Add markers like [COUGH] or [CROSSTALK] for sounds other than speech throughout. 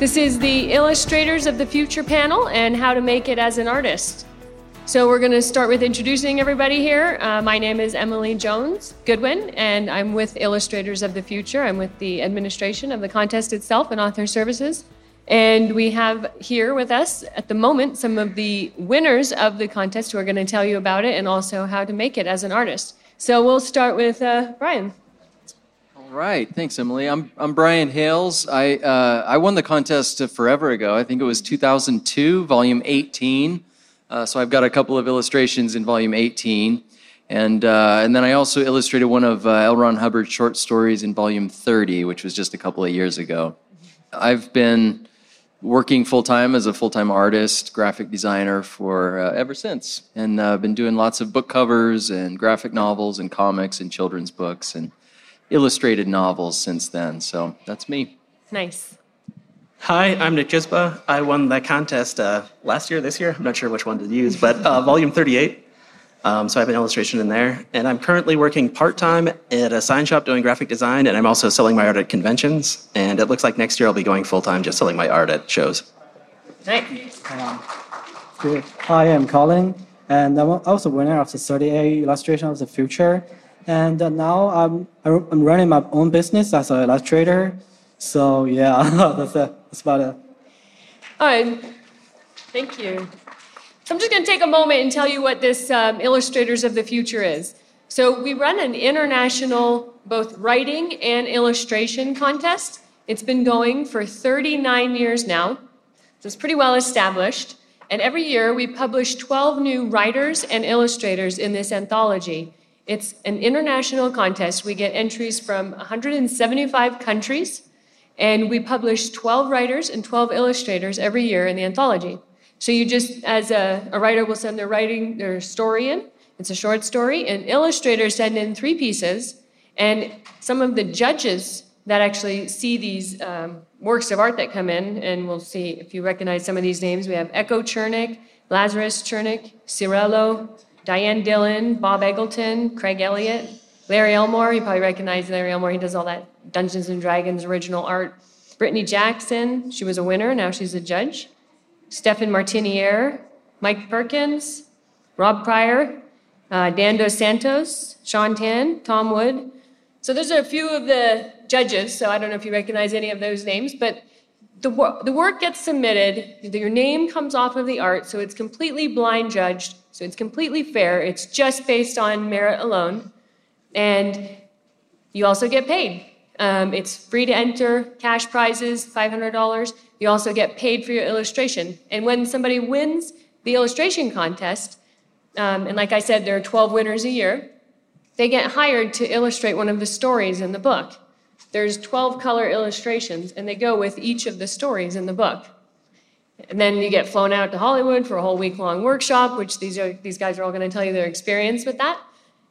This is the Illustrators of the Future panel and how to make it as an artist. So, we're going to start with introducing everybody here. Uh, my name is Emily Jones Goodwin, and I'm with Illustrators of the Future. I'm with the administration of the contest itself and author services. And we have here with us at the moment some of the winners of the contest who are going to tell you about it and also how to make it as an artist. So, we'll start with uh, Brian. Right, thanks, Emily. I'm, I'm Brian Hales. I, uh, I won the contest forever ago. I think it was 2002, volume 18. Uh, so I've got a couple of illustrations in volume 18. And, uh, and then I also illustrated one of uh, L. Ron Hubbard's short stories in volume 30, which was just a couple of years ago. I've been working full time as a full time artist, graphic designer for uh, ever since. And I've uh, been doing lots of book covers and graphic novels and comics and children's books. And illustrated novels since then. So that's me. Nice. Hi, I'm Nick Gisba. I won the contest uh, last year, this year. I'm not sure which one to use, but uh, volume 38. Um, so I have an illustration in there. And I'm currently working part time at a sign shop doing graphic design, and I'm also selling my art at conventions. And it looks like next year I'll be going full time just selling my art at shows. Nice. Um, good. Hi, I'm Colin, and I'm also winner of the 38 illustration of the future. And uh, now I'm, I'm running my own business as an illustrator. So yeah, [LAUGHS] that's, it. that's about it. All right. Thank you. I'm just going to take a moment and tell you what this um, Illustrators of the Future is. So we run an international both writing and illustration contest. It's been going for 39 years now. So it's pretty well established. And every year we publish 12 new writers and illustrators in this anthology. It's an international contest. We get entries from 175 countries, and we publish 12 writers and 12 illustrators every year in the anthology. So you just, as a, a writer, will send their writing, their story in. It's a short story, and illustrators send in three pieces, and some of the judges that actually see these um, works of art that come in, and we'll see if you recognize some of these names. We have Echo Chernik, Lazarus Chernik, Ciruelo, Diane Dillon, Bob Eggleton, Craig Elliott, Larry Elmore. You probably recognize Larry Elmore. He does all that Dungeons and Dragons original art. Brittany Jackson, she was a winner. Now she's a judge. Stephan Martiniere, Mike Perkins, Rob Prior, uh, Dan Dos Santos, Shaun Tan, Tom Wood. So those are a few of the judges. So I don't know if you recognize any of those names, but the, the work gets submitted. Your name comes off of the art, so it's completely blind judged. So it's completely fair. It's just based on merit alone. And you also get paid. Um, it's free to enter, cash prizes, $500. You also get paid for your illustration. And when somebody wins the illustration contest, um, and like I said, there are 12 winners a year, they get hired to illustrate one of the stories in the book. There's 12 color illustrations, and they go with each of the stories in the book. And then you get flown out to Hollywood for a whole week long workshop, which these, are, these guys are all going to tell you their experience with that.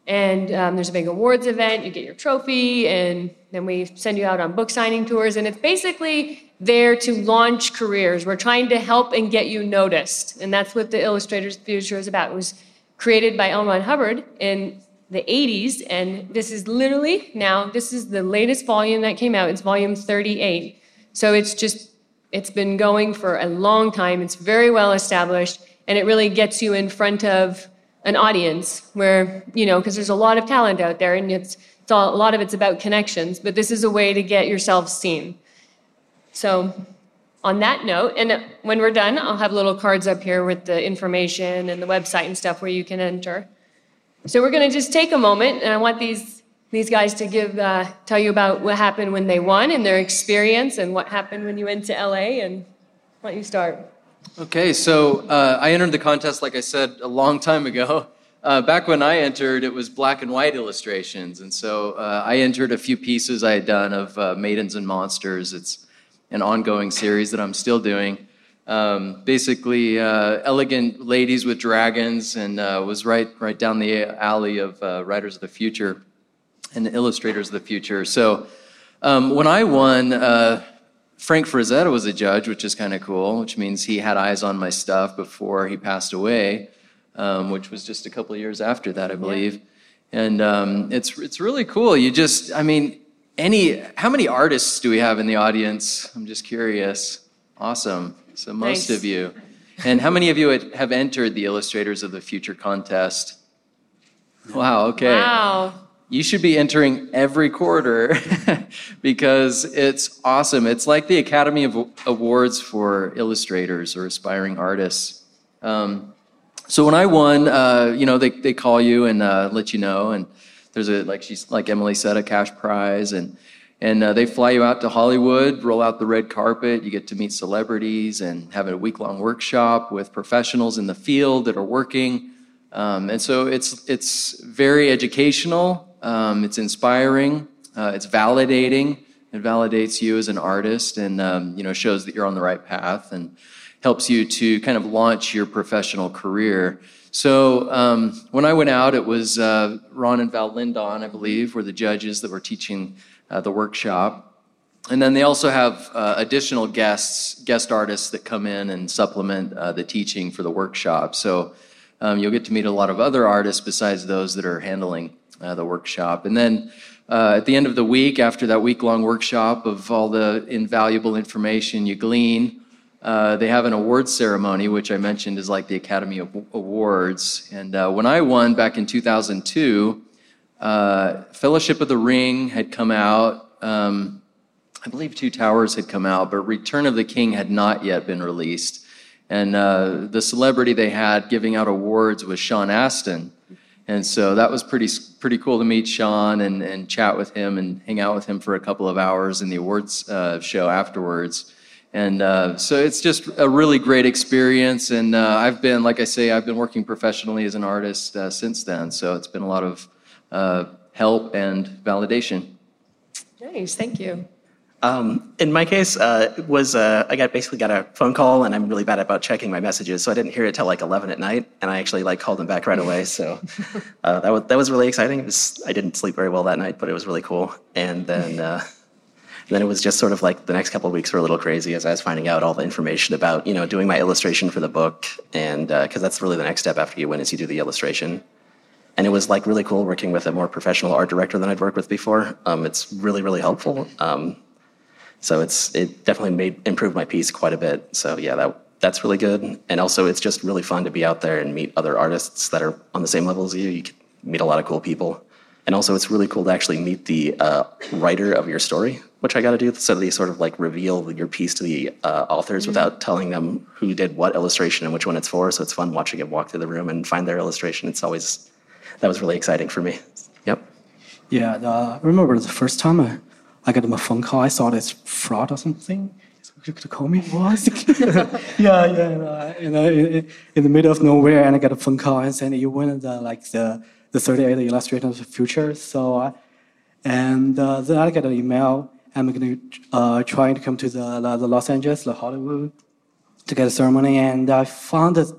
And um, there's a big awards event, you get your trophy, and then we send you out on book signing tours. And it's basically there to launch careers. We're trying to help and get you noticed. And that's what the Illustrators Future is about. It was created by. Ron Hubbard in the 80s, and this is literally now, this is the latest volume that came out. It's volume 38. So it's just it's been going for a long time. It's very well established, and it really gets you in front of an audience where, you know, because there's a lot of talent out there, and it's, it's all, a lot of it's about connections, but this is a way to get yourself seen. So, on that note, and when we're done, I'll have little cards up here with the information and the website and stuff where you can enter. So, we're going to just take a moment, and I want these these guys to give uh, tell you about what happened when they won and their experience and what happened when you went to LA. And why don't you start? Okay, so uh, I entered the contest, like I said, a long time ago. [LAUGHS] Uh, back when I entered, it was black and white illustrations, and so uh, I entered a few pieces I had done of uh, Maidens and Monsters. It's an ongoing series that I'm still doing. Um, basically, uh, elegant ladies with dragons, and was right right down the alley of Writers of the Future and the illustrators of the future. So um, when I won, uh, Frank Frazetta was a judge, which is kind of cool, which means he had eyes on my stuff before he passed away, um, which was just a couple of years after that, I believe. Yeah. And um, it's it's really cool. You just, I mean, any how many artists do we have in the audience? I'm just curious. Awesome. So most Nice. of you. And how many of you have entered the Illustrators of the Future contest? [LAUGHS] Wow, okay. Wow. You should be entering every quarter [LAUGHS] because it's awesome. It's like the Academy of Awards for illustrators or aspiring artists. Um, so when I won, uh, you know, they, they call you and uh, let you know, and there's a like she's like Emily said, a cash prize, and and uh, they fly you out to Hollywood, roll out the red carpet. You get to meet celebrities and have a week long workshop with professionals in the field that are working. Um, and so it's it's very educational. Um, it's inspiring. Uh, it's validating. It validates you as an artist, and um, you know shows that you're on the right path, and helps you to kind of launch your professional career. So um, when I went out, it was uh, Ron and Val Lindahn, I believe, were the judges that were teaching uh, the workshop. And then they also have uh, additional guests, guest artists that come in and supplement uh, the teaching for the workshop. So um, you'll get to meet a lot of other artists besides those that are handling uh, the workshop. And then uh, at the end of the week, after that week long workshop of all the invaluable information you glean, uh, they have an awards ceremony, which I mentioned is like the Academy of Awards. And uh, when I won back in 2002, uh, Fellowship of the Ring had come out. Um, I believe Two Towers had come out, but Return of the King had not yet been released. And uh, the celebrity they had giving out awards was Sean Astin. And so that was pretty pretty cool to meet Sean and, and chat with him and hang out with him for a couple of hours in the awards uh, show afterwards. And uh, so it's just a really great experience. And uh, I've been, like I say, I've been working professionally as an artist uh, since then. So it's been a lot of uh, help and validation. Nice. Thank you. Um, in my case, uh, was uh, I got basically got a phone call, and I'm really bad about checking my messages, so I didn't hear it till like 11 at night, and I actually like called them back right away. So [LAUGHS] uh, that was that was really exciting. It was, I didn't sleep very well that night, but it was really cool. And then uh, and then it was just sort of like the next couple of weeks were a little crazy as I was finding out all the information about you know doing my illustration for the book, and because that's really the next step after you win is you do the illustration. And it was like really cool working with a more professional art director than I'd worked with before. Um, it's really really helpful. Um, so it's it definitely made improved my piece quite a bit. So yeah, that that's really good. And also it's just really fun to be out there and meet other artists that are on the same level as you. You can meet a lot of cool people. And also it's really cool to actually meet the uh, writer of your story, which I got to do so they sort of like reveal your piece to the uh, authors without telling them who did what illustration and which one it's for. So it's fun watching it walk through the room and find their illustration. It's always that was really exciting for me. Yep. Yeah, the, I remember the first time I, I got a phone call, I thought it's fraud or something. You could call me [LAUGHS] what? [LAUGHS] yeah, yeah. Uh, you know, in, the middle of nowhere, and I got a phone call and saying you win the like the the 38 illustration of the future. So, uh, and uh, then I got an email. I'm gonna uh, trying to come to the, the Los Angeles, the Hollywood, to get a ceremony, and I found that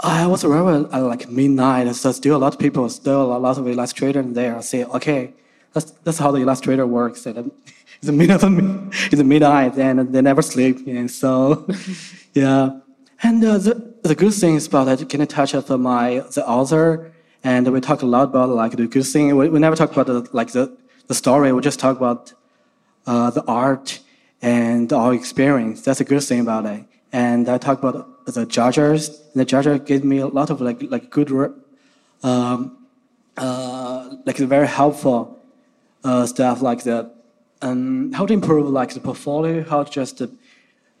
I was around at like midnight, so still a lot of people, still a lot of illustrators there I say, okay, that's, that's how the illustrator works. It's [LAUGHS] a the, it's a midnight, and they never sleep. And so, [LAUGHS] yeah. And uh, the, the good thing is about that, can I touch up my the author, and we talk a lot about like the good thing. We, we never talk about the, like the, the story. We just talk about uh, the art and our experience. That's a good thing about it. And I talk about the judges. And the judges gave me a lot of like like good, um, uh, like very helpful uh, stuff like the um, how to improve like the portfolio, how to just uh,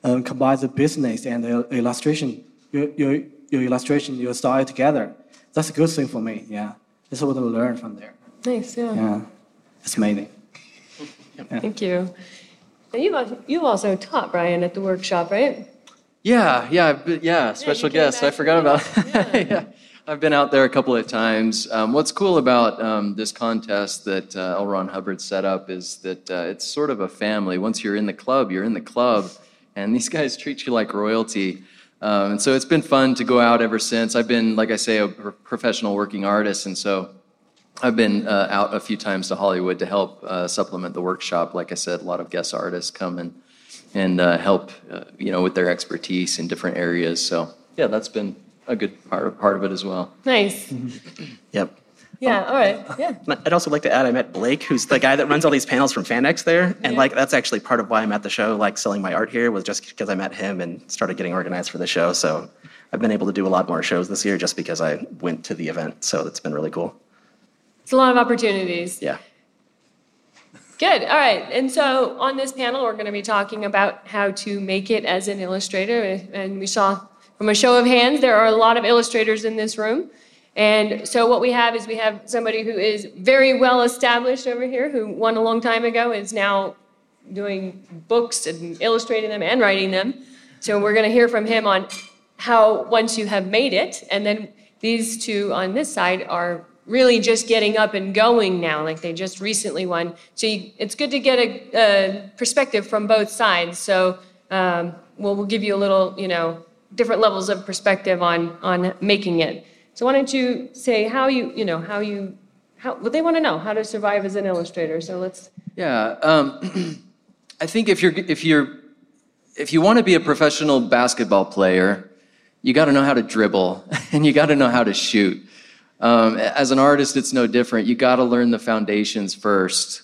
um, combine the business and the illustration, your, your your illustration, your style together. That's a good thing for me. Yeah, that's what I learned from there. Nice. Yeah. Yeah, it's amazing. [LAUGHS] Thank you. And you've al- you've also taught Brian at the workshop, right? Yeah, yeah, yeah. Special came guest. I forgot from about. yeah, [LAUGHS] I've been out there a couple of times. Um, what's cool about um, this contest that uh, L. Ron Hubbard set up is that uh, it's sort of a family. Once you're in the club, you're in the club, and these guys treat you like royalty. Um, and so it's been fun to go out ever since. I've been, like I say, a pro- professional working artist, and so I've been uh, out a few times to Hollywood to help uh, supplement the workshop. Like I said, a lot of guest artists come and and uh, help, uh, you know, with their expertise in different areas. So yeah, that's been a good part part of it as well. Nice. Mm-hmm. Yep. Yeah, um, all right, yeah. [LAUGHS] I'd also like to add, I met Blake, who's the guy that runs all these panels from FanX there. And Yeah. like, that's actually part of why I'm at the show, like selling my art here was just because I met him and started getting organized for the show. So I've been able to do a lot more shows this year just because I went to the event. So it's been really cool. It's a lot of opportunities. Yeah. Good, all right. And so on this panel, we're going to be talking about how to make it as an illustrator. And we saw from a show of hands, there are a lot of illustrators in this room. And so what we have is we have somebody who is very well established over here, who won a long time ago, is now doing books and illustrating them and writing them. So we're going to hear from him on how once you have made it, and then these two on this side are really just getting up and going now, like they just recently won. So you, it's good to get a, a perspective from both sides. So um, we'll, we'll give you a little, you know, different levels of perspective on on making it. So why don't you say how you, you know, how you, how what they want to know, how to survive as an illustrator. So let's. Yeah, um, [CLEARS THROAT] I think if you're if you're if you want to be a professional basketball player, you got to know how to dribble [LAUGHS] and you got to know how to shoot. Um, as an artist, it's no different. You got to learn the foundations first.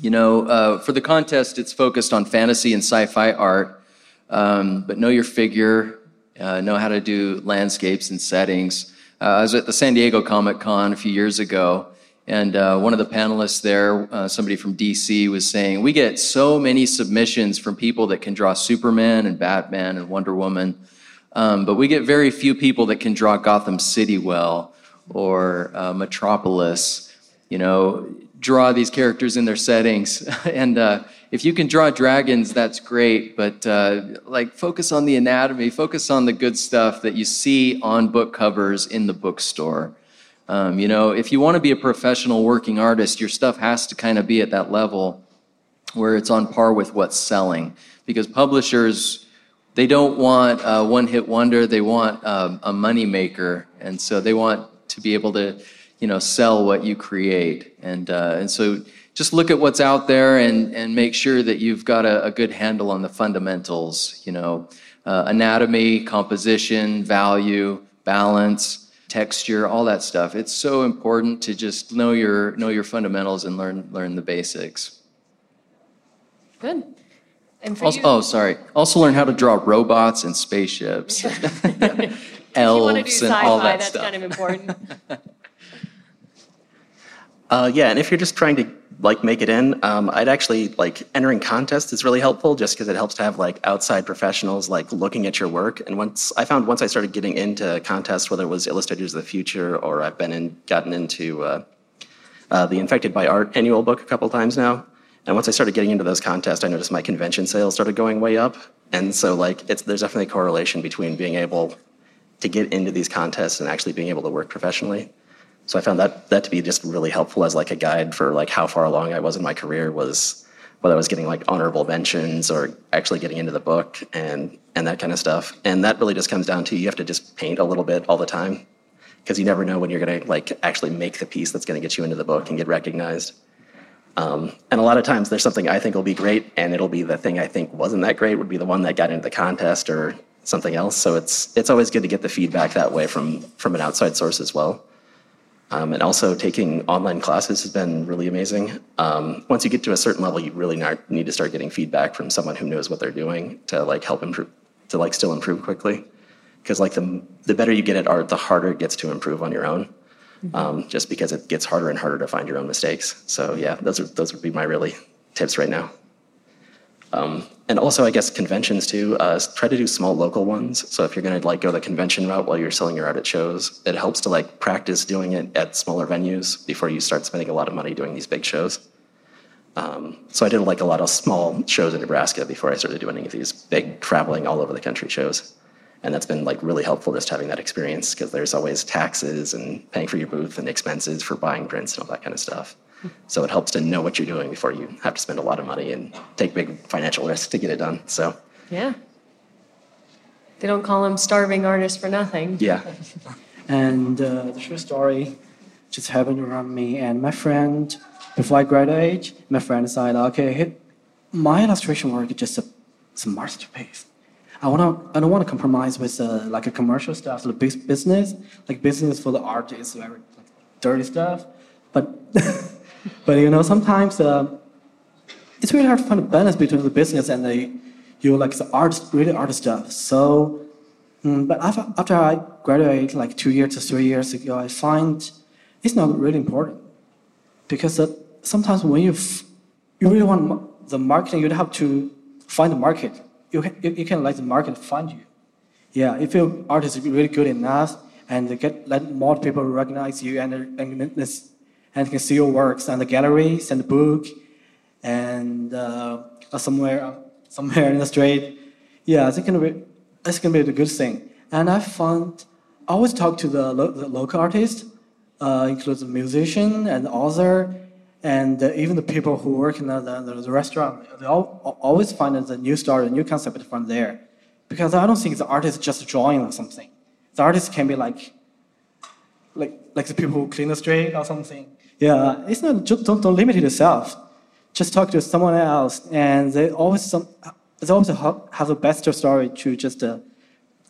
You know, uh, for the contest, it's focused on fantasy and sci-fi art, um, but know your figure, uh, know how to do landscapes and settings. Uh, I was at the San Diego Comic Con a few years ago, and uh, one of the panelists there, uh, somebody from DC, was saying, We get so many submissions from people that can draw Superman and Batman and Wonder Woman, um, but we get very few people that can draw Gotham City well or uh, Metropolis. You know, draw these characters in their settings. [LAUGHS] and uh, if you can draw dragons, that's great, but uh, like focus on the anatomy, focus on the good stuff that you see on book covers in the bookstore. Um, you know, if you want to be a professional working artist, your stuff has to kind of be at that level where it's on par with what's selling. Because publishers, they don't want a one hit wonder, they want um, a money maker. And so they want to be able to, you know, sell what you create. And, uh, and so just look at what's out there and, and make sure that you've got a, a good handle on the fundamentals, you know, uh, anatomy, composition, value, balance, texture, all that stuff. It's so important to just know your, know your fundamentals and learn, learn the basics. Good. And for Also, you, oh, sorry. Also learn how to draw robots and spaceships, [LAUGHS] [LAUGHS] if you want to do elves, and all that that's stuff. kind of important. [LAUGHS] Uh, yeah, and if you're just trying to like make it in, um, I'd actually like entering contests is really helpful just because it helps to have like outside professionals like looking at your work. And once I found once I started getting into contests, whether it was Illustrators of the Future or I've been in gotten into uh, uh, the Infected by Art annual book a couple times now. And once I started getting into those contests, I noticed my convention sales started going way up. And so like it's there's definitely a correlation between being able to get into these contests and actually being able to work professionally. So I found that that to be just really helpful as like a guide for like how far along I was in my career was whether I was getting like honorable mentions or actually getting into the book and and that kind of stuff. And that really just comes down to you have to just paint a little bit all the time because you never know when you're going to like actually make the piece that's going to get you into the book and get recognized. Um, and a lot of times there's something I think will be great, and it'll be the thing I think wasn't that great would be the one that got into the contest or something else. So it's it's always good to get the feedback that way from from an outside source as well. Um, and also taking online classes has been really amazing. Um, once you get to a certain level, you really not, need to start getting feedback from someone who knows what they're doing to like help improve, to like still improve quickly. Because like the the better you get at art, the harder it gets to improve on your own. Um, just because it gets harder and harder to find your own mistakes. So yeah, those are those would be my really tips right now. Um, and also, I guess conventions too. Uh, try to do small local ones. So if you're going to like go the convention route while you're selling your art at shows, it helps to like practice doing it at smaller venues before you start spending a lot of money doing these big shows. Um, so I did like a lot of small shows in Nebraska before I started doing any of these big traveling all over the country shows. And that's been like really helpful just having that experience because there's always taxes and paying for your booth and expenses for buying prints and all that kind of stuff. So it helps to know what you're doing before you have to spend a lot of money and take big financial risks to get it done. So Yeah. They don't call them starving artists for nothing. yeah, [LAUGHS] And uh, the true story just happened around me and my friend. Before I graduate, my friend said, "Okay, my illustration work is just a, it's a masterpiece. I want to. I don't want to compromise with uh, like a commercial stuff, the big business. Like business for the art is very dirty stuff. But [LAUGHS] but you know sometimes uh, it's really hard to find a balance between the business and the you like the art really art stuff. So mm, but after, after I graduated like two years to three years ago, I find it's not really important because uh, sometimes when you you really want the marketing, you have to find the market. You can, you, you can let the market find you. Yeah, if your art is really good enough and get let more people recognize you and and this, and can see your works and the galleries and the book and uh, somewhere [LAUGHS] somewhere in the street, yeah, it's gonna be it's gonna be a good thing. And I found I always talk to the, lo- the local artists, uh, includes the musician and author, and uh, even the people who work in the, the, the restaurant. They all, always find the new story, the new concept from there, because I don't think the artist is just drawing or something. The artist can be like, like like the people who clean the street or something. Yeah, it's not just don't, don't limit yourself. Just talk to someone else, and they always some they always have the best story to just uh,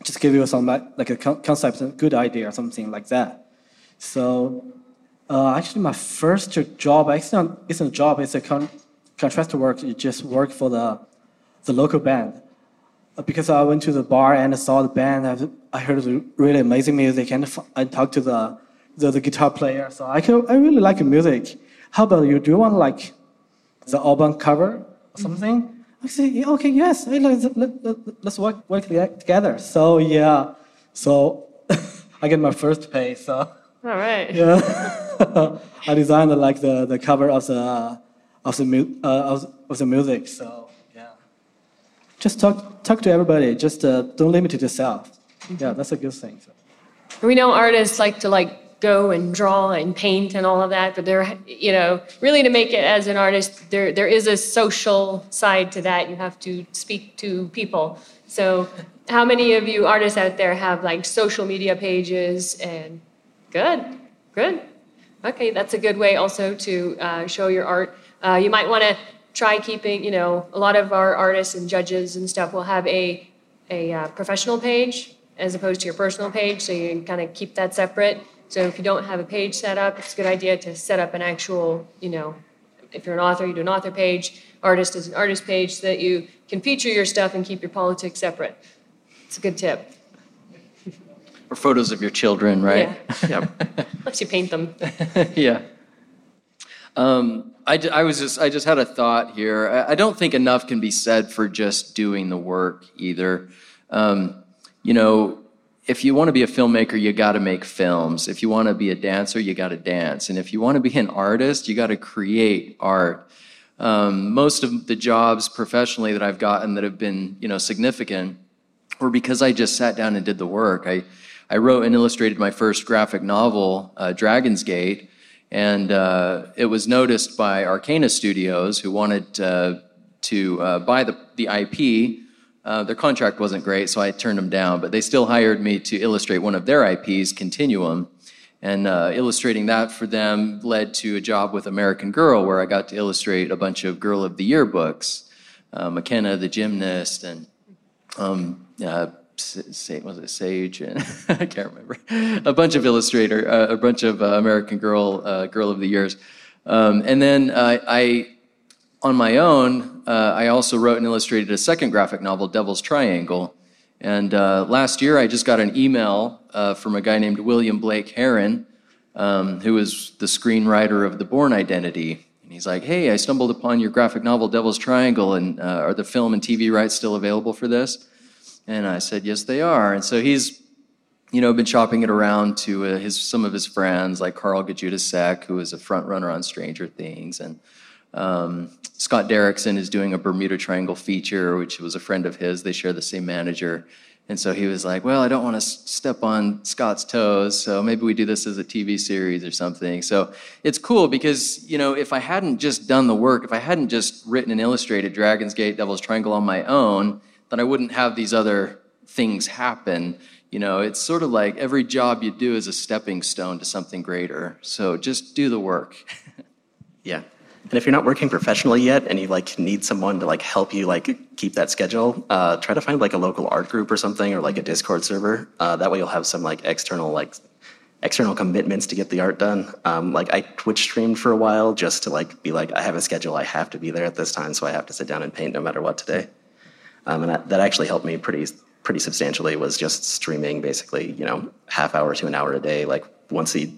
just give you some like, a concept, a good idea or something like that. So uh, actually, my first job actually not, isn't a job; it's a con- contract work. You just work for the the local band. Uh, Because I went to the bar and I saw the band, I heard really amazing music, and I talked to the, the the guitar player. So I can, I really like music. How about you? Do you want like the album cover or something? I say, yeah, okay, yes, let's, let, let, let's work, work together. So yeah, so [LAUGHS] I get my first pay. So All right. yeah, [LAUGHS] I designed like the, the cover of the of the mu- uh, of, of the music. So yeah, just talk talk to everybody. Just uh, don't limit it yourself. Yeah, that's a good thing. So. We know artists like to like go and draw and paint and all of that, but they're, you know, really to make it as an artist, there, there is a social side to that. You have to speak to people. So, how many of you artists out there have like social media pages and good, good. Okay, that's a good way also to uh, show your art. Uh, you might want to try keeping, you know, a lot of our artists and judges and stuff will have a, a uh, professional page as opposed to your personal page, so you can kind of keep that separate. So if you don't have a page set up, it's a good idea to set up an actual, you know, if you're an author, you do an author page, artist is an artist page, so that you can feature your stuff and keep your politics separate. It's a good tip. Or photos of your children, right? [LAUGHS] Yep. Lets you paint them. [LAUGHS] yeah. Um, I, I was just I just had a thought here. I, I don't think enough can be said for just doing the work either. Um, you know, if you want to be a filmmaker, you got to make films. If you want to be a dancer, you got to dance. And if you want to be an artist, you got to create art. Um, most of the jobs professionally that I've gotten that have been you know significant were because I just sat down and did the work. I, I wrote and illustrated my first graphic novel, uh, Dragon's Gate, and uh, it was noticed by Arcana Studios, who wanted uh, to uh, buy the, the IP. Uh, their contract wasn't great, so I turned them down, but they still hired me to illustrate one of their IPs, Continuum. And uh, illustrating that for them led to a job with American Girl, where I got to illustrate a bunch of Girl of the Year books, uh, McKenna the gymnast, and um, uh, was it Sage and [LAUGHS] I can't remember a bunch of illustrator, uh, a bunch of uh, American Girl, uh, Girl of the Years, um, and then uh, I, on my own, uh, I also wrote and illustrated a second graphic novel, Devil's Triangle, and uh, last year I just got an email uh, from a guy named William Blake Herron, um, who is the screenwriter of The Bourne Identity. And he's like, hey, I stumbled upon your graphic novel, Devil's Triangle, and uh, are the film and TV rights still available for this? And I said, yes, they are. And so he's, you know, been shopping it around to uh, his some of his friends, like Karl Gajdusek, who is a front runner on Stranger Things, and um, Scott Derrickson is doing a Bermuda Triangle feature, which was a friend of his. They share the same manager. And so he was like, Well, I don't want to step on Scott's toes, so maybe we do this as a TV series or something. So it's cool because, you know, if I hadn't just done the work, if I hadn't just written and illustrated Dragon's Gate, Devil's Triangle on my own, then I wouldn't have these other things happen. You know, it's sort of like every job you do is a stepping stone to something greater. So just do the work. [LAUGHS] Yeah. And if you're not working professionally yet and you like need someone to like help you like keep that schedule, uh, try to find like a local art group or something or like a Discord server. Uh, that way you'll have some like external like external commitments to get the art done. Um, like I Twitch streamed for a while just to like be like I have a schedule. I have to be there at this time, so I have to sit down and paint no matter what today. Um, and that, that actually helped me pretty pretty substantially. Was just streaming basically, you know, half hour to an hour a day, like once a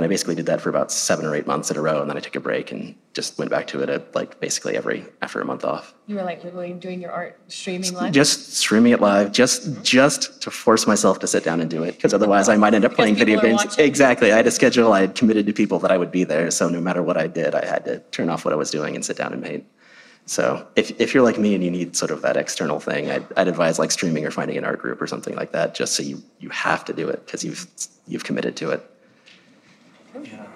and I basically did that for about seven or eight months in a row, and then I took a break and just went back to it at like basically every after a month off. You were like literally doing your art streaming live. Just streaming it live, just just to force myself to sit down and do it, because otherwise I might end up playing video games. watching. Exactly, I had a schedule. I had committed to people that I would be there, so no matter what I did, I had to turn off what I was doing and sit down and paint. So if, if you're like me and you need sort of that external thing, I'd, I'd advise like streaming or finding an art group or something like that, just so you, you have to do it because you've you've committed to it. Yeah,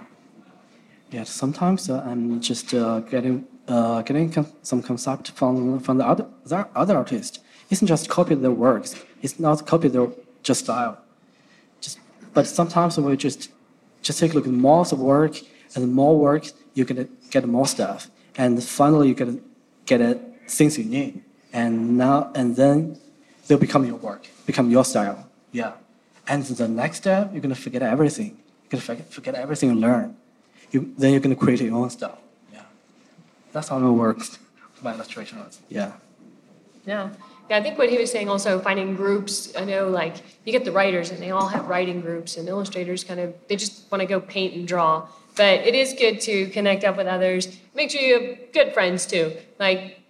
Yeah. sometimes uh, I'm just uh, getting uh, getting some concept from from the other the other artist. It's not just copy their works. It's not copy their just style. Just but sometimes we just just take a look at more of work and more work you can get more stuff and finally you get get it things you need and now and then they'll become your work become your style yeah and the next step you're gonna forget everything you're forget, forget everything you learn you, then you're going to create your own stuff. Yeah. That's how it works. My illustration was. Yeah. Yeah. Yeah, I think what he was saying also finding groups. I know like you get the writers and they all have writing groups and illustrators kind of they just want to go paint and draw. But it is good to connect up with others. Make sure you have good friends too. Like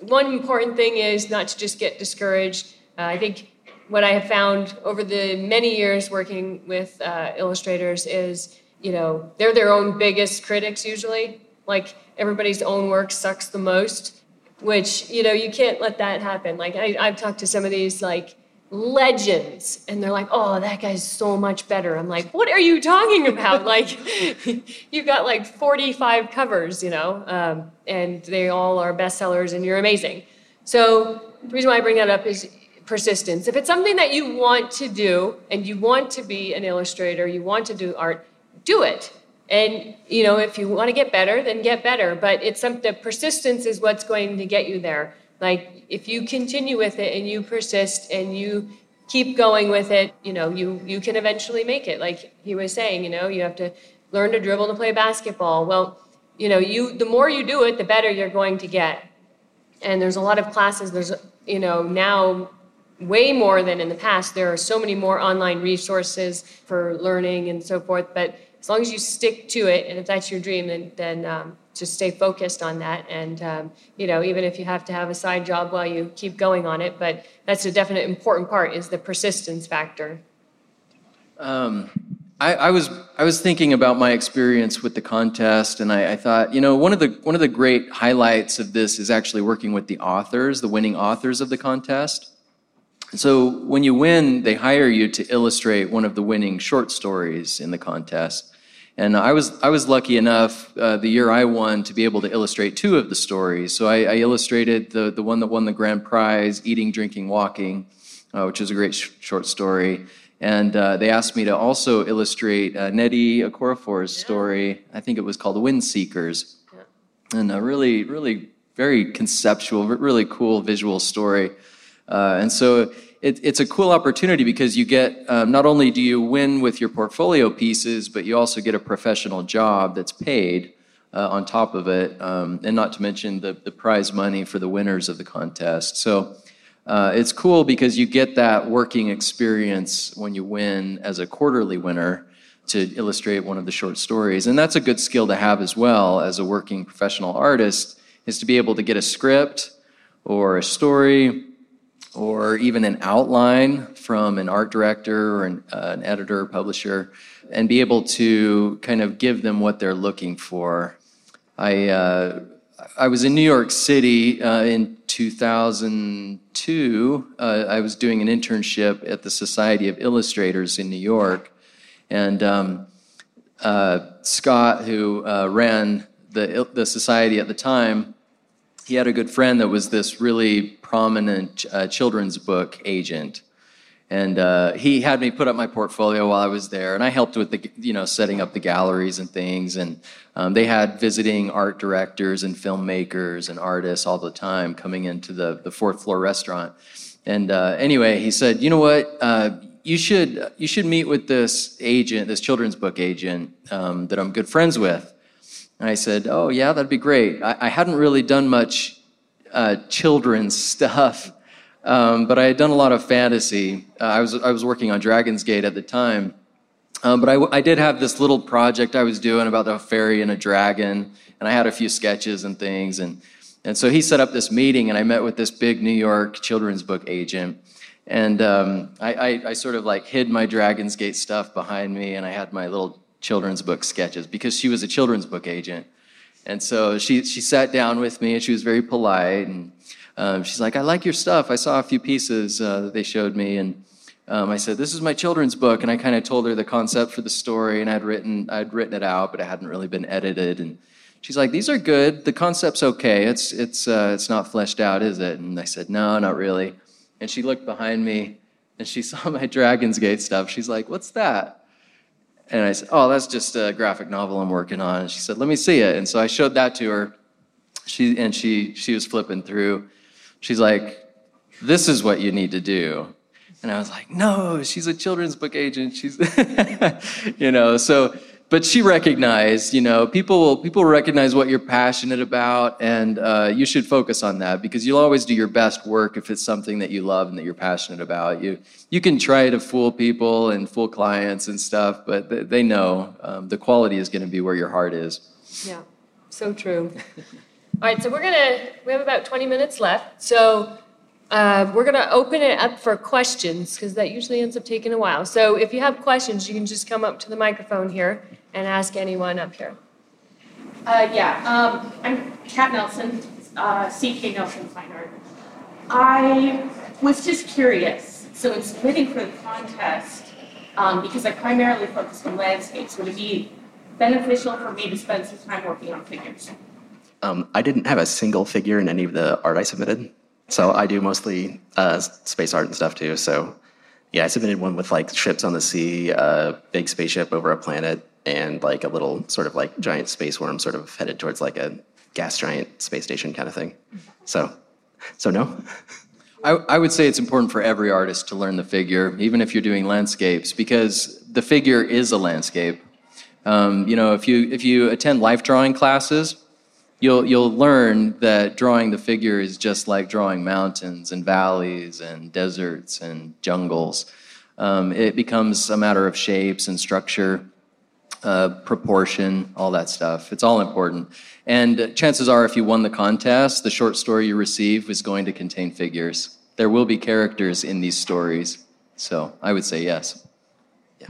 one important thing is not to just get discouraged. Uh, I think what I have found over the many years working with uh, illustrators is, you know, they're their own biggest critics usually. Like everybody's own work sucks the most, which, you know, you can't let that happen. Like I, I've talked to some of these like legends and they're like, oh, that guy's so much better. I'm like, what are you talking about? [LAUGHS] like, you've got like 45 covers, you know, um, and they all are bestsellers and you're amazing. So the reason why I bring that up is persistence. If it's something that you want to do and you want to be an illustrator, you want to do art, do it. And you know, if you want to get better, then get better. But it's some the persistence is what's going to get you there. Like if you continue with it and you persist and you keep going with it, you know, you you can eventually make it. Like he was saying, you know, you have to learn to dribble to play basketball. Well, you know, you the more you do it, the better you're going to get. And there's a lot of classes. There's you know now way more than in the past. There are so many more online resources for learning and so forth. But as long as you stick to it, and if that's your dream, then then um, just stay focused on that. And um, you know, even if you have to have a side job while you keep going on it, but that's a definite important part is the persistence factor. Um, I, I was I was thinking about my experience with the contest, and I, I thought, you know, one of the one of the great highlights of this is actually working with the authors, the winning authors of the contest. So when you win, they hire you to illustrate one of the winning short stories in the contest. And I was I was lucky enough uh, the year I won to be able to illustrate two of the stories. So I, I illustrated the the one that won the grand prize, "Eating, Drinking, Walking," uh, which is a great sh- short story. And uh, they asked me to also illustrate uh, Nnedi Okorafor's story. I think it was called "The Wind Seekers," and a really really very conceptual, really cool visual story. Uh, and so it, it's a cool opportunity because you get um, not only do you win with your portfolio pieces, but you also get a professional job that's paid uh, on top of it, um, and not to mention the, the prize money for the winners of the contest. So uh, it's cool because you get that working experience when you win as a quarterly winner to illustrate one of the short stories. And that's a good skill to have as well as a working professional artist, is to be able to get a script or a story or even an outline from an art director or an, uh, an editor or publisher and be able to kind of give them what they're looking for. I, uh, I was in New York City uh, in 2002. Uh, I was doing an internship at the Society of Illustrators in New York. And um, uh, Scott, who uh, ran the, the society at the time, he had a good friend that was this really prominent uh, children's book agent and uh, he had me put up my portfolio while I was there, and I helped with the, you know, setting up the galleries and things. And um, they had visiting art directors and filmmakers and artists all the time coming into the the fourth floor restaurant. And uh, anyway, he said, you know what, uh, you should you should meet with this agent, this children's book agent um, that I'm good friends with. And I said, oh yeah, that'd be great. I, I hadn't really done much uh, children's stuff, um, but I had done a lot of fantasy. Uh, I was I was working on Dragon's Gate at the time, um, but I, I did have this little project I was doing about a fairy and a dragon, and I had a few sketches and things, and and so he set up this meeting, and I met with this big New York children's book agent. And um, I, I, I, sort of like hid my Dragon's Gate stuff behind me, and I had my little children's book sketches because she was a children's book agent. And so she, she sat down with me, and she was very polite. And um, she's like, I like your stuff. I saw a few pieces uh, that they showed me. And um, I said, This is my children's book. And I kind of told her the concept for the story, and I'd written, I'd written it out, but it hadn't really been edited. And she's like, "These are good. The concept's okay. It's it's uh, it's not fleshed out, is it?" And I said, "No, not really." And she looked behind me, and she [LAUGHS] saw my Dragon's Gate stuff. She's like, "What's that?" And I said, "Oh, that's just a graphic novel I'm working on." And she said, "Let me see it." And so I showed that to her. She and she she was flipping through. She's like, "This is what you need to do." And I was like, "No, she's a children's book agent. She's, [LAUGHS] you know." So but she recognized, you know, people people recognize what you're passionate about, and uh, you should focus on that because you'll always do your best work if it's something that you love and that you're passionate about. You you can try to fool people and fool clients and stuff, but they know um, the quality is going to be where your heart is. Yeah, so true. [LAUGHS] All right, so we're gonna we have about 20 minutes left, so uh, we're going to open it up for questions because that usually ends up taking a while. So if you have questions, you can just come up to the microphone here and ask anyone up here. Uh, yeah, um, I'm Kat Nelson, uh, CK Nelson Fine Art. I was just curious. So in submitting for the contest, um, because I primarily focus on landscapes, would it be beneficial for me to spend some time working on figures? Um, I didn't have a single figure in any of the art I submitted. So I do mostly uh, space art and stuff too. So yeah, I submitted one with like ships on the sea, a big spaceship over a planet, and like a little sort of like giant space worm sort of headed towards like a gas giant space station kind of thing. So, so no. I, I would say it's important for every artist to learn the figure, even if you're doing landscapes, because the figure is a landscape. Um, you know, if you if you attend life drawing classes, you'll you'll learn that drawing the figure is just like drawing mountains and valleys and deserts and jungles. Um, it becomes a matter of shapes and structure, uh, proportion, all that stuff. It's all important. And chances are, if you won the contest, the short story you receive is going to contain figures. There will be characters in these stories. So I would say yes. Yeah.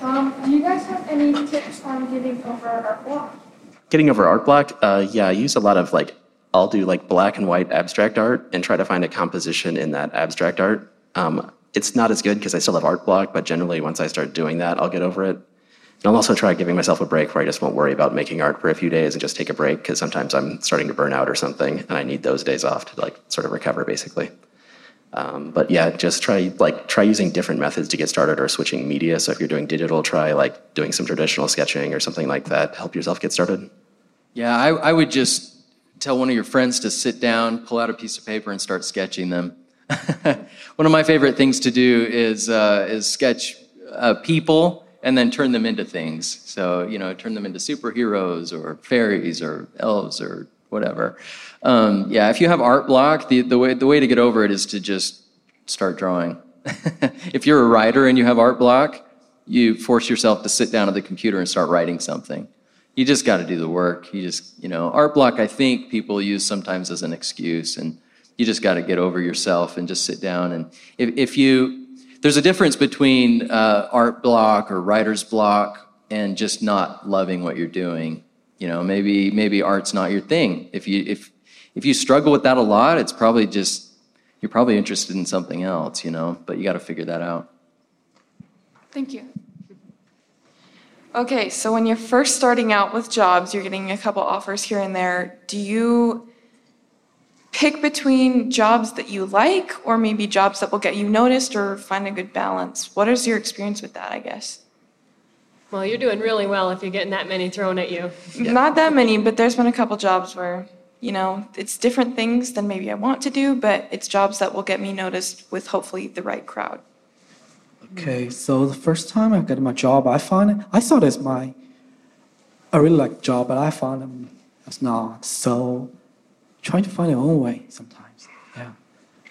Um, do you guys have any tips on getting over art block? Getting over art block, uh, yeah, I use a lot of like, I'll do like black and white abstract art and try to find a composition in that abstract art. Um, it's not as good because I still have art block, but generally once I start doing that, I'll get over it. And I'll also try giving myself a break where I just won't worry about making art for a few days and just take a break because sometimes I'm starting to burn out or something and I need those days off to like sort of recover basically. Um, but yeah, just try like try using different methods to get started or switching media. So if you're doing digital, try like doing some traditional sketching or something like that. Help yourself get started. Yeah, I, I would just tell one of your friends to sit down, pull out a piece of paper, and start sketching them. [LAUGHS] one of my favorite things to do is uh, is sketch uh, people and then turn them into things. So you know, turn them into superheroes or fairies or elves or whatever. Um, yeah, if you have art block, the, the, way, the way to get over it is to just start drawing. [LAUGHS] if you're a writer and you have art block, you force yourself to sit down at the computer and start writing something. You just got to do the work. You just, you know, art block, I think people use sometimes as an excuse, and you just got to get over yourself and just sit down. And if, if you, there's a difference between uh, art block or writer's block and just not loving what you're doing. You know, maybe maybe art's not your thing. If you if if you struggle with that a lot, it's probably just you're probably interested in something else, you know, but you got to figure that out. Thank you. Okay, so when you're first starting out with jobs, you're getting a couple offers here and there. Do you pick between jobs that you like or maybe jobs that will get you noticed or find a good balance? What is your experience with that, I guess? Well, you're doing really well if you're getting that many thrown at you. [LAUGHS] Not that many, but there's been a couple jobs where You know, it's different things than maybe I want to do, but it's jobs that will get me noticed with hopefully the right crowd. Okay, so the first time I got my job, I found it, I thought it's my, I really like job, but I found it it's not. So trying to find your own way sometimes. Yeah,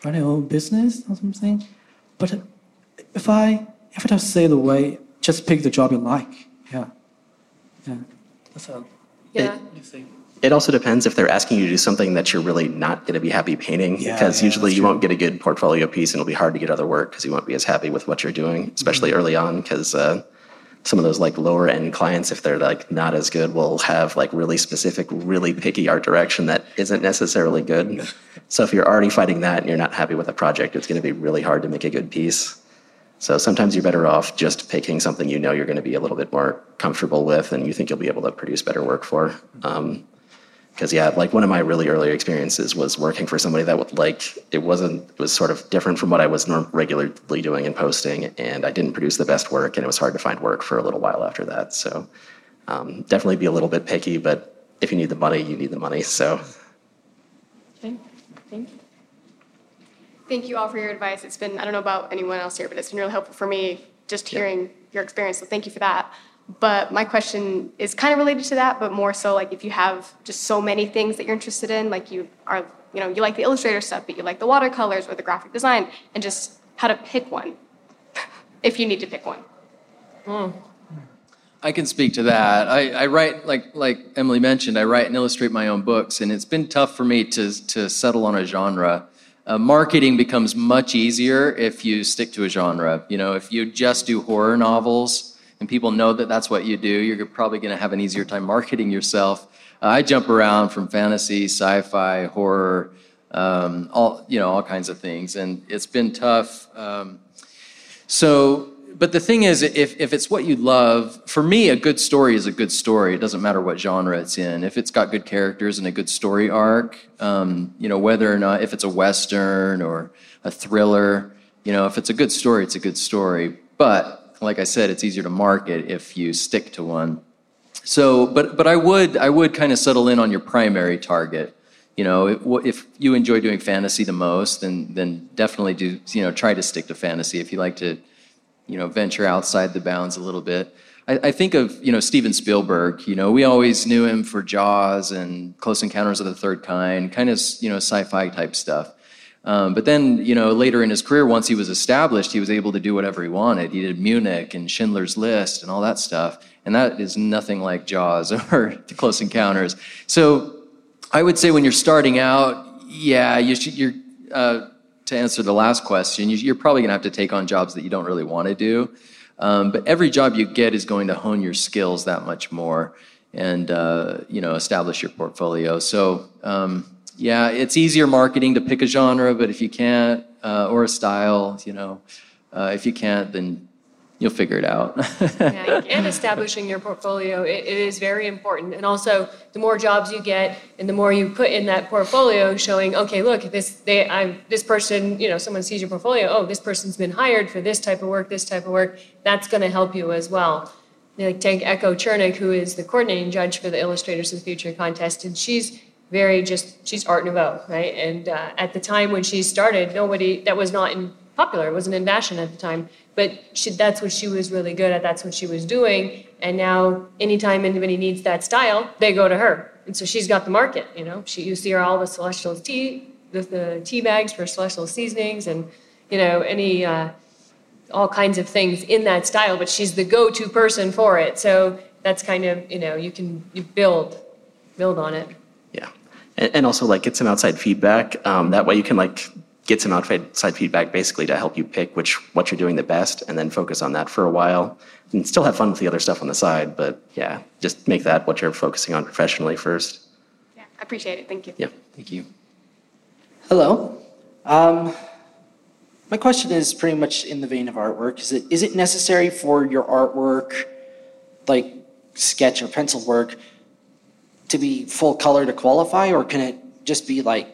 run your own business or something. But if I if I just say the way, just pick the job you like. Yeah, yeah. That's all. Yeah. You think? It also depends if they're asking you to do something that you're really not going to be happy painting, Yeah, because yeah, usually you true. won't get a good portfolio piece, and it'll be hard to get other work because you won't be as happy with what you're doing, especially Mm-hmm. early on. Because uh, some of those like lower end clients, if they're like not as good, will have like really specific, really picky art direction that isn't necessarily good. [LAUGHS] So if you're already fighting that and you're not happy with a project, it's going to be really hard to make a good piece. So sometimes you're better off just picking something you know you're going to be a little bit more comfortable with and you think you'll be able to produce better work for. Because, yeah, like one of my really early experiences was working for somebody that would like, it wasn't, it was sort of different from what I was norm- regularly doing and posting. And I didn't produce the best work and it was hard to find work for a little while after that. So um, definitely be a little bit picky, but if you need the money, you need the money. So. Okay, thank you. Thank you all for your advice. It's been, I don't know about anyone else here, but it's been really helpful for me just hearing your experience. So thank you for that. But my question is kind of related to that, but more so like if you have just so many things that you're interested in, like you are, you know, you like the Illustrator stuff, but you like the watercolors or the graphic design, and just how to pick one if you need to pick one. Hmm. I can speak to that. I, I write, like like Emily mentioned, I write and illustrate my own books, and it's been tough for me to to settle on a genre. Uh, marketing becomes much easier if you stick to a genre. You know, if you just do horror novels and people know that that's what you do, you're probably going to have an easier time marketing yourself. Uh, I jump around from fantasy, sci-fi, horror, um, all you know, all kinds of things, and it's been tough. Um, so, but the thing is, if, if it's what you love, for me, a good story is a good story. It doesn't matter what genre it's in. If it's got good characters and a good story arc, um, you know, whether or not, if it's a Western or a thriller, you know, if it's a good story, it's a good story. But like I said, it's easier to market if you stick to one. So, but but I would I would kind of settle in on your primary target. You know, if, if you enjoy doing fantasy the most, then then definitely do you know try to stick to fantasy. If you like to, you know, venture outside the bounds a little bit. I, I think of you know Steven Spielberg. You know, we always knew him for Jaws and Close Encounters of the Third Kind, kind of you know sci-fi type stuff. Um, but then, you know, later in his career, once he was established, he was able to do whatever he wanted. He did Munich and Schindler's List and all that stuff. And that is nothing like Jaws [LAUGHS] or Close Encounters. So I would say when you're starting out, yeah, you should, you're, uh, to answer the last question, you, you're probably going to have to take on jobs that you don't really want to do. Um, but every job you get is going to hone your skills that much more and, uh, you know, establish your portfolio. So, um, yeah, it's easier marketing to pick a genre, but if you can't, uh, or a style, you know, uh, if you can't, then you'll figure it out. Yeah, [LAUGHS] and establishing your portfolio, it, it is very important. And also, the more jobs you get, and the more you put in that portfolio, showing, okay, look, this they, I, this person, you know, someone sees your portfolio. Oh, this person's been hired for this type of work, this type of work. That's going to help you as well. Like take Echo Chernik, who is the coordinating judge for the Illustrators of the Future contest, and she's very just she's Art Nouveau, right? And uh, at the time when she started, nobody that was not in popular, it wasn't in fashion at the time, but she, that's what she was really good at. That's what she was doing. And now, anytime anybody needs that style, they go to her, and so she's got the market. You know, she you see her all the Celestial tea, the, the tea bags for Celestial seasonings, and you know any. Uh, all kinds of things in that style, but she's the go-to person for it. So that's kind of, you know, you can you build, build on it. Yeah, and, and also like get some outside feedback. Um, that way you can like get some outside feedback basically to help you pick which what you're doing the best, and then focus on that for a while, and still have fun with the other stuff on the side. But yeah, just make that what you're focusing on professionally first. Yeah, I appreciate it. Thank you. Yeah. Thank you. Hello. Um, my question is pretty much in the vein of artwork. Is it is it necessary for your artwork, like sketch or pencil work, to be full color to qualify, or can it just be like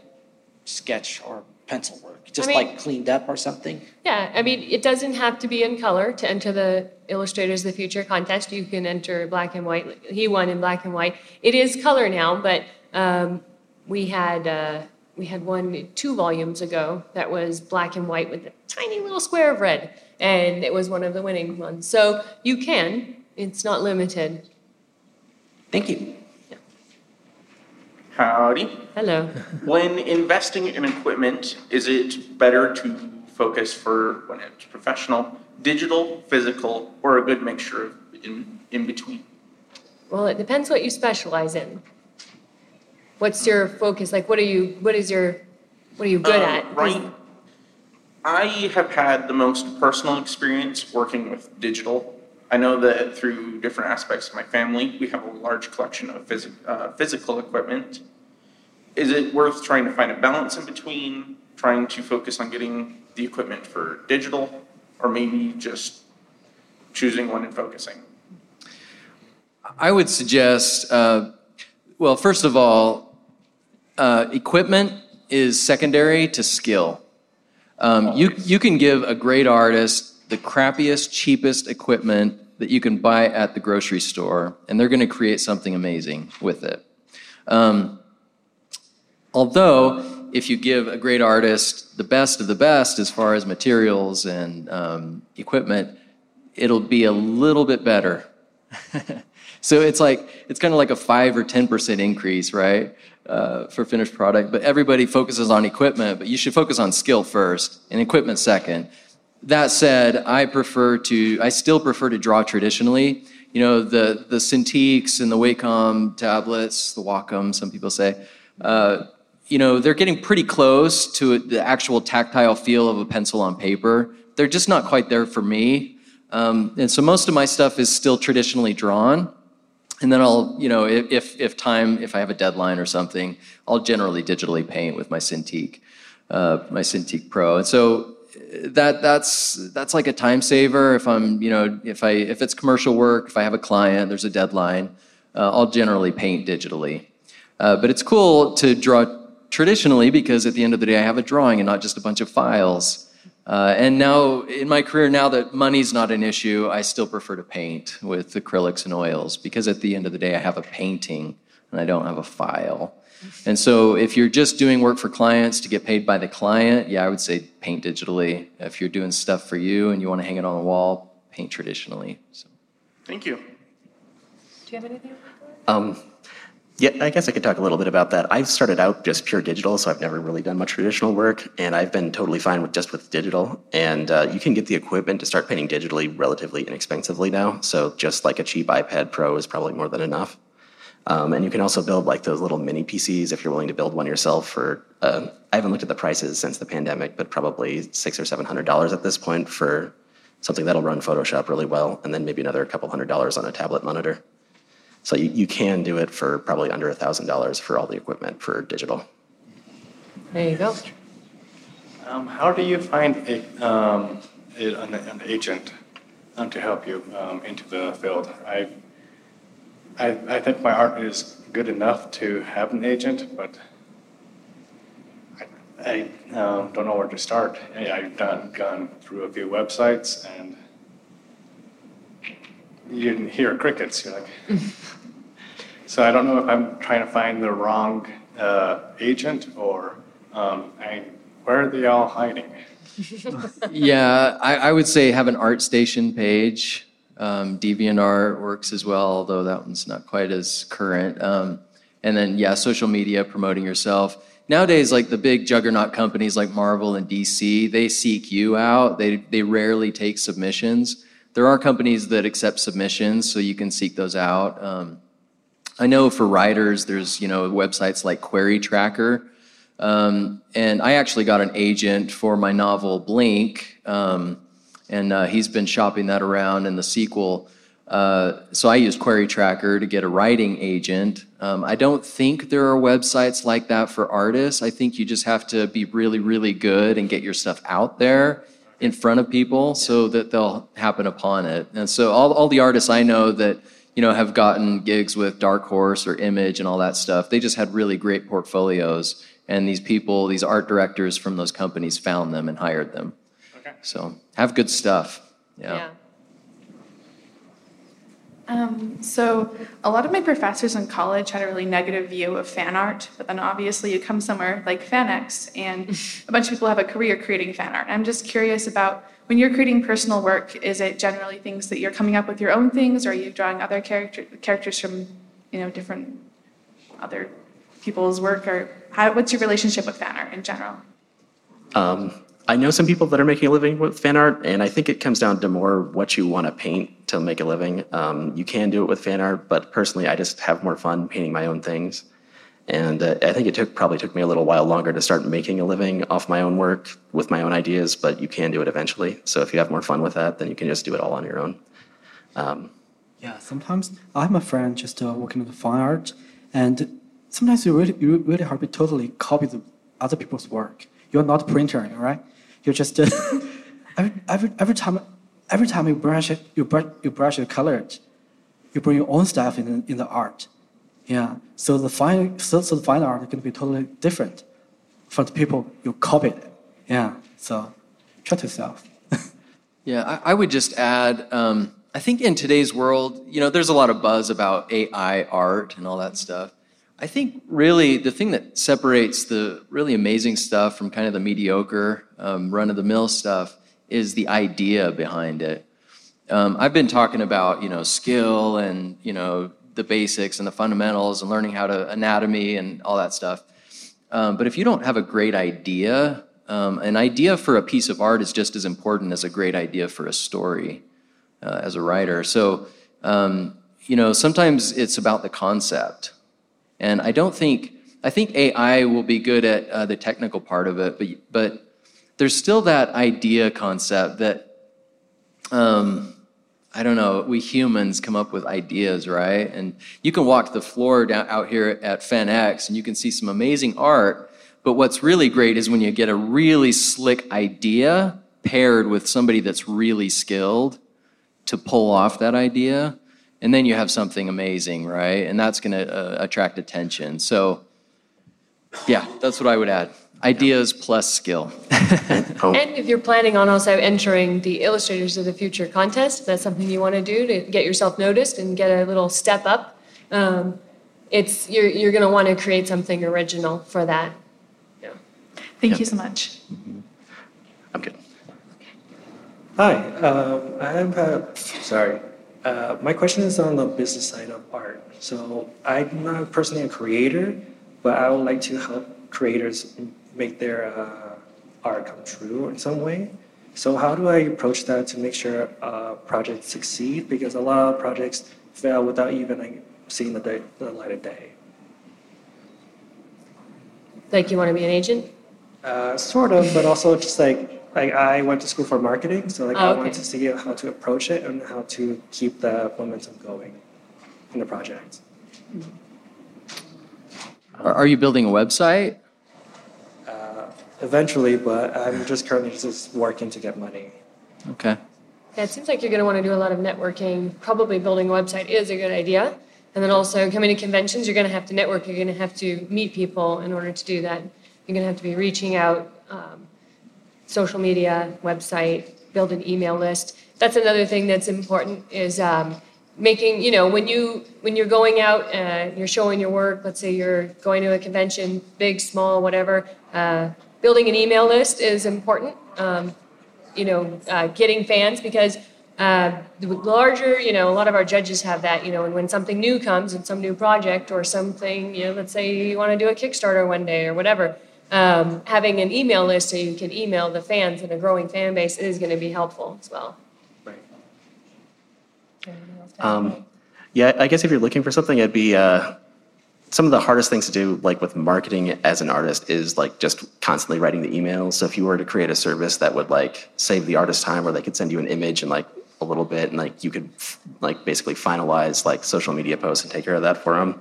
sketch or pencil work, just mean- like cleaned up or something? Yeah, I mean, it doesn't have to be in color to enter the Illustrators of the Future contest. You can enter black and white. He won in black and white. It is color now, but um, we had uh, we had one two volumes ago that was black and white with a tiny little square of red, and it was one of the winning ones. So you can; it's not limited. Thank you. Howdy. Hello. When investing in equipment, is it better to focus for when it's professional, digital, physical, or a good mixture of in, in between? Well, it depends what you specialize in. What's your focus? Like, what are you? What is your? What are you good Um, at? Right. I have had the most personal experience working with digital. I know that through different aspects of my family, we have a large collection of phys- uh, physical equipment. Is it worth trying to find a balance in between, trying to focus on getting the equipment for digital, or maybe just choosing one and focusing? I would suggest, uh, well, first of all, uh, equipment is secondary to skill. Um, you, you can give a great artist the crappiest, cheapest equipment that you can buy at the grocery store, and they're going to create something amazing with it. Um, although, if you give a great artist the best of the best as far as materials and um, equipment, it'll be a little bit better. [LAUGHS] so it's like it's kind of like a five or ten percent increase, right, uh, for finished product. But everybody focuses on equipment, but you should focus on skill first and equipment second. That said, I prefer to. I still prefer to draw traditionally. You know, the the Cintiqs and the Wacom tablets, the Wacom, some people say. Uh, you know, they're getting pretty close to the actual tactile feel of a pencil on paper. They're just not quite there for me. Um, and so most of my stuff is still traditionally drawn. And then I'll, you know, if, if, time, if I have a deadline or something, I'll generally digitally paint with my Cintiq, uh, my Cintiq Pro. And so that that's that's like a time saver. If I'm, you know, if I if it's commercial work, if I have a client, there's a deadline, uh, I'll generally paint digitally. Uh, but it's cool to draw traditionally because at the end of the day, I have a drawing and not just a bunch of files. Uh, and now, in my career, now that money's not an issue, I still prefer to paint with acrylics and oils because at the end of the day, I have a painting and I don't have a file. And so, if you're just doing work for clients to get paid by the client, yeah, I would say paint digitally. If you're doing stuff for you and you want to hang it on the wall, paint traditionally. So. Thank you. Do you have anything? Um, yeah, I guess I could talk a little bit about that. I've started out just pure digital, so I've never really done much traditional work, and I've been totally fine with just with digital. And uh, you can get the equipment to start painting digitally relatively inexpensively now. So just like a cheap iPad Pro is probably more than enough. Um, and you can also build like those little mini PCs if you're willing to build one yourself. For uh, I haven't looked at the prices since the pandemic, but probably six or seven hundred dollars at this point for something that'll run Photoshop really well, and then maybe another couple hundred dollars on a tablet monitor. So you, you can do it for probably under a thousand dollars for all the equipment for digital. There you go. Um, how do you find a, um, a, an, an agent um, to help you um, into the field? I, I, I think my art is good enough to have an agent, but I, I um, don't know where to start. I, I've done gone through a few websites and you didn't hear crickets. You're like, [LAUGHS] so I don't know if I'm trying to find the wrong uh, agent or um, I, where are they all hiding? [LAUGHS] Yeah, I, I would say have an ArtStation page. Um, DeviantArt works as well, although that one's not quite as current. Um, and then, yeah, social media, promoting yourself. Nowadays, like the big juggernaut companies like Marvel and DC, they seek you out. They, they rarely take submissions. There are companies that accept submissions, so you can seek those out. Um, I know for writers, there's you know websites like Query Tracker, um, and I actually got an agent for my novel Blink, um, and uh, he's been shopping that around in the sequel. Uh, so I used Query Tracker to get a writing agent. Um, I don't think there are websites like that for artists. I think you just have to be really, really good and get your stuff out there in front of people so that they'll happen upon it. And so all, all the artists I know that you know have gotten gigs with Dark Horse or Image and all that stuff, they just had really great portfolios. And these people, these art directors from those companies found them and hired them. Okay. So have good stuff. Yeah. Um, so a lot of my professors in college had a really negative view of fan art, but then obviously you come somewhere like FanX and a bunch of people have a career creating fan art. I'm just curious about when you're creating personal work, is it generally things that you're coming up with your own things, or are you drawing other character, characters from, you know, different other people's work, or how, what's your relationship with fan art in general? Um, I know some people that are making a living with fan art, and I think it comes down to more what you want to paint to make a living. Um, you can do it with fan art, but personally, I just have more fun painting my own things. And uh, I think it took probably took me a little while longer to start making a living off my own work with my own ideas, but you can do it eventually. So if you have more fun with that, then you can just do it all on your own. Um, Yeah, sometimes I have my friend just uh, working with fine art, and sometimes you really, really hard to totally copy the other people's work. You're not a printer, right? You're just [LAUGHS] every, every every time every time you brush it, you brush you brush your color, you bring your own stuff in in the art. Yeah, so the fine so, so the fine art is going to be totally different from the people you copied. Yeah, so try to yourself. [LAUGHS] Yeah, I, I would just add. Um, I think in today's world, you know, there's a lot of buzz about AI art and all that stuff. I think really the thing that separates the really amazing stuff from kind of the mediocre, um, run of the mill stuff is the idea behind it. Um, I've been talking about, you know, skill and, you know, the basics and the fundamentals and learning how to anatomy and all that stuff. Um, but if you don't have a great idea, um, an idea for a piece of art is just as important as a great idea for a story uh, as a writer. So, um, you know, sometimes it's about the concept. And I don't think, I think AI will be good at uh, the technical part of it, but, but there's still that idea concept that, um, I don't know, we humans come up with ideas, right? And you can walk the floor down out here at FanX and you can see some amazing art. But what's really great is when you get a really slick idea paired with somebody that's really skilled to pull off that idea. And then you have something amazing, right? And that's going to uh, attract attention. So, yeah, that's what I would add. Ideas plus skill. oh, [LAUGHS] And if you're planning on also entering the Illustrators of the Future contest, if that's something you want to do to get yourself noticed and get a little step up, um, it's you're you're going to want to create something original for that. Yeah. Thank you so much. I'm good. Hi, um, I have a, sorry. Uh, my question is on the business side of art. So I'm not personally a creator, but I would like to help creators make their uh, art come true in some way. So how do I approach that to make sure uh, projects succeed? Because a lot of projects fail without even like, seeing the, day, the light of day. Like you want to be an agent? Uh, sort of, but also just like like I went to school for marketing, so like Oh, I wanted okay. to see how to approach it and how to keep the momentum going in the project. Are, are you building a website? Uh, eventually, but I'm just currently just working to get money. Okay. Yeah, it seems like you're going to want to do a lot of networking. Probably building a website is a good idea. And then also coming to conventions, you're going to have to network. You're going to have to meet people in order to do that. You're going to have to be reaching out, um, social media, website, build an email list. That's another thing that's important is um, making, you know, when you when you're going out, uh, you're showing your work. Let's say you're going to a convention, big, small, whatever. Uh, building an email list is important. Um, you know, uh, getting fans because uh, the larger, you know, a lot of our judges have that, you know, and when something new comes and some new project or something, you know, let's say you want to do a Kickstarter one day or whatever, um, having an email list so you can email the fans and a growing fan base is going to be helpful as well. Um, yeah, I guess if you're looking for something, it'd be uh, some of the hardest things to do, like with marketing as an artist, is like just constantly writing the emails. So if you were to create a service that would like save the artist time, where they could send you an image and like a little bit, and like you could like basically finalize like social media posts and take care of that for them.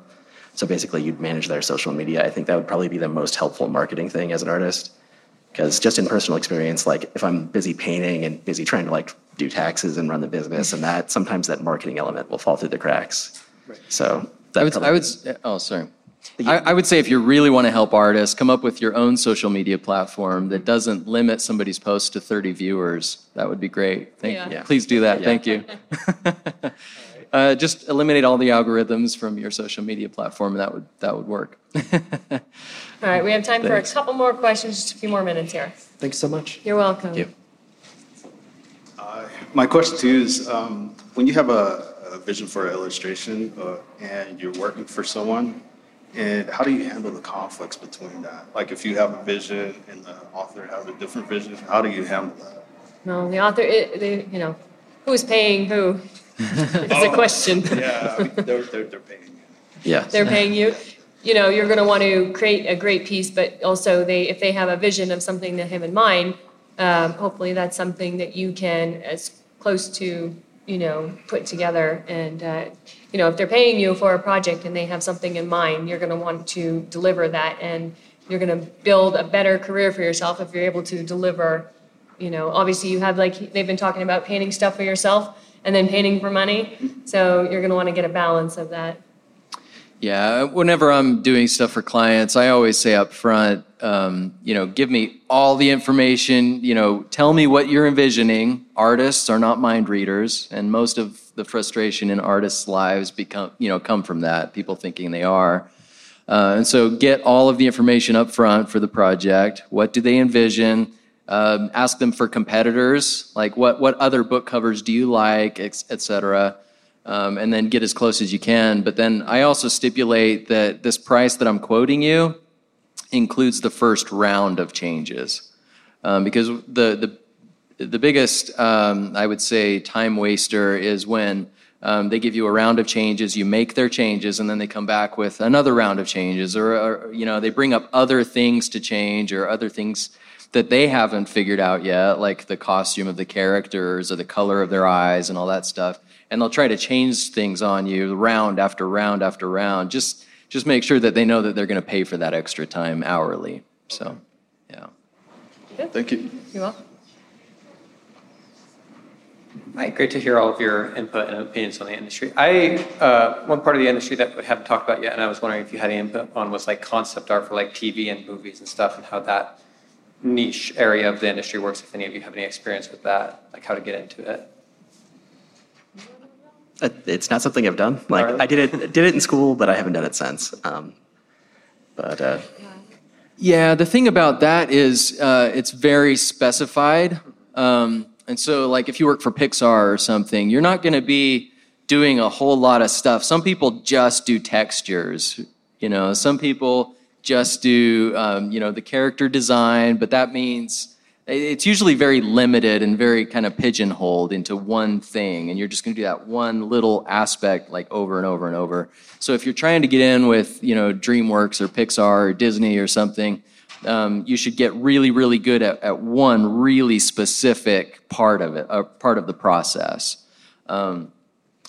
So basically, you'd manage their social media. I think that would probably be the most helpful marketing thing as an artist. Because just in personal experience, like if I'm busy painting and busy trying to like do taxes and run the business and that, sometimes that marketing element will fall through the cracks. Right. So that I would, I would, oh, sorry. I, I would say if you really want to help artists, come up with your own social media platform that doesn't limit somebody's post to 30 viewers. That would be great. Thank Yeah. you. Yeah. Please do that. Yeah. Thank you. [LAUGHS] [LAUGHS] uh, just eliminate all the algorithms from your social media platform, and that would that would work. [LAUGHS] All right, we have time for a couple more questions, just a few more minutes here. Thanks so much. You're welcome. Thank you. My question to you is, um, when you have a, a vision for an illustration uh, and you're working for someone, and how do you handle the conflicts between that? Like if you have a vision and the author has a different vision, how do you handle that? No, the author, it, the, you know, who's paying who? [LAUGHS] It's a question. Yeah, I mean, they're, they're, they're paying. Yeah. They're paying you. You know, you're going to want to create a great piece, but also they, if they have a vision of something they have in mind, um, hopefully that's something that you can, as close to, you know, put together. And, uh, you know, if they're paying you for a project and they have something in mind, you're going to want to deliver that. And you're going to build a better career for yourself if you're able to deliver, you know, obviously you have like, they've been talking about painting stuff for yourself and then painting for money. So you're going to want to get a balance of that. Yeah, whenever I'm doing stuff for clients, I always say up front, um, you know, give me all the information, you know, tell me what you're envisioning. Artists are not mind readers, and most of the frustration in artists' lives become, you know, come from that, people thinking they are. Uh, and so get all of the information up front for the project. What do they envision? Um, ask them for competitors, like what, what other book covers do you like, et, et cetera um, and then get as close as you can. But then I also stipulate that this price that I'm quoting you includes the first round of changes, um, because the the the biggest um, I would say time waster is when. Um, they give you a round of changes, you make their changes, and then they come back with another round of changes, or, or you know they bring up other things to change or other things that they haven't figured out yet, like the costume of the characters or the color of their eyes and all that stuff. And they'll try to change things on you round after round after round. Just just make sure that they know that they're going to pay for that extra time hourly. So, yeah. Thank you. You're welcome. Hi, great to hear all of your input and opinions on the industry. I, uh, one part of the industry that we haven't talked about yet, and I was wondering if you had any input on was like concept art for like TV and movies and stuff, and how that niche area of the industry works. If any of you have any experience with that, like how to get into it. Uh, It's not something I've done. Like I did it did it in school, but I haven't done it since. Um, but uh, Yeah, the thing about that is uh, it's very specified. Um, and so, like, if you work for Pixar or something, you're not going to be doing a whole lot of stuff. Some people just do textures, you know, some people just do, um, you know, the character design, but that means it's usually very limited and very kind of pigeonholed into one thing. And you're just going to do that one little aspect like over and over and over. So if you're trying to get in with, you know, DreamWorks or Pixar or Disney or something, um, you should get really, really good at, at one really specific part of it, uh, part of the process. Um,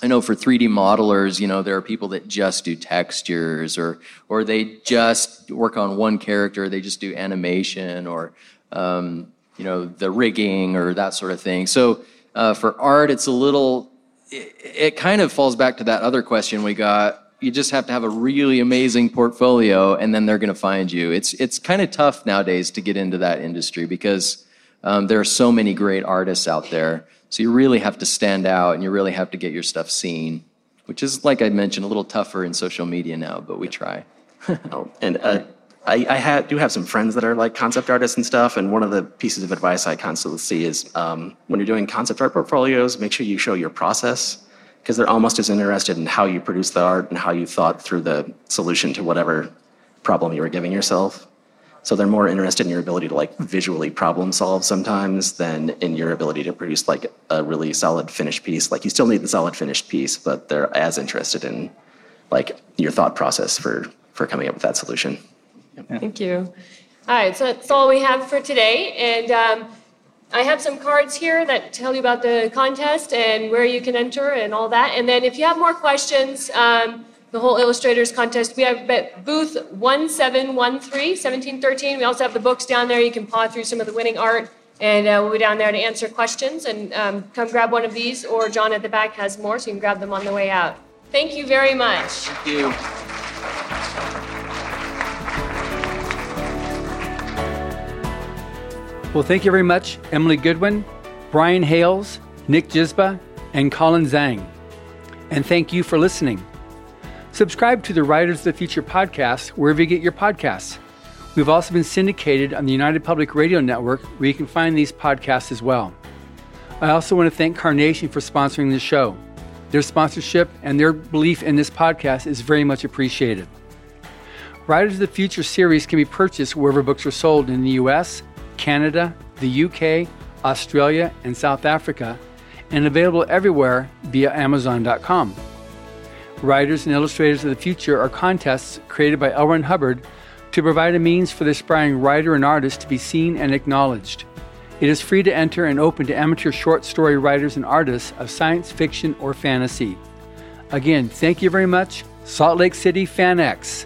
I know for 3D modelers, you know, there are people that just do textures or or they just work on one character, they just do animation or um, you know, the rigging or that sort of thing. So uh, for art, it's a little it, it kind of falls back to that other question we got. You just have to have a really amazing portfolio and then they're going to find you. It's it's kind of tough nowadays to get into that industry because um, there are so many great artists out there. So you really have to stand out and you really have to get your stuff seen, which is, like I mentioned, a little tougher in social media now, but we try. [LAUGHS] oh, and uh, I, I ha- do have some friends that are like concept artists and stuff. And one of the pieces of advice I constantly see is um, when you're doing concept art portfolios, make sure you show your process because they're almost as interested in how you produce the art and how you thought through the solution to whatever problem you were giving yourself. So they're more interested in your ability to like visually problem solve sometimes than in your ability to produce like a really solid finished piece. Like you still need the solid finished piece, but they're as interested in like your thought process for for coming up with that solution. Thank you. All right, so that's all we have for today. And um, I have some cards here that tell you about the contest and where you can enter and all that. And then if you have more questions, um, the whole illustrators contest, we have booth 1713, 1713. We also have the books down there. You can paw through some of the winning art. And uh, we'll be down there to answer questions. And um, come grab one of these, or John at the back has more, so you can grab them on the way out. Thank you very much. Thank you. Well, thank you very much, Emily Goodwin, Brian Hailes, Nick Jizba, and Colin Zhang. And thank you for listening. Subscribe to the Writers of the Future podcast wherever you get your podcasts. We've also been syndicated on the United Public Radio Network, where you can find these podcasts as well. I also want to thank Carnation for sponsoring the show. Their sponsorship and their belief in this podcast is very much appreciated. Writers of the Future series can be purchased wherever books are sold in the US, Canada, the UK, Australia, and South Africa, and available everywhere via Amazon.com. Writers and Illustrators of the Future are contests created by. Ron Hubbard to provide a means for the aspiring writer and artist to be seen and acknowledged. It is free to enter and open to amateur short story writers and artists of science fiction or fantasy. Again, thank you very much. Salt Lake City FanX.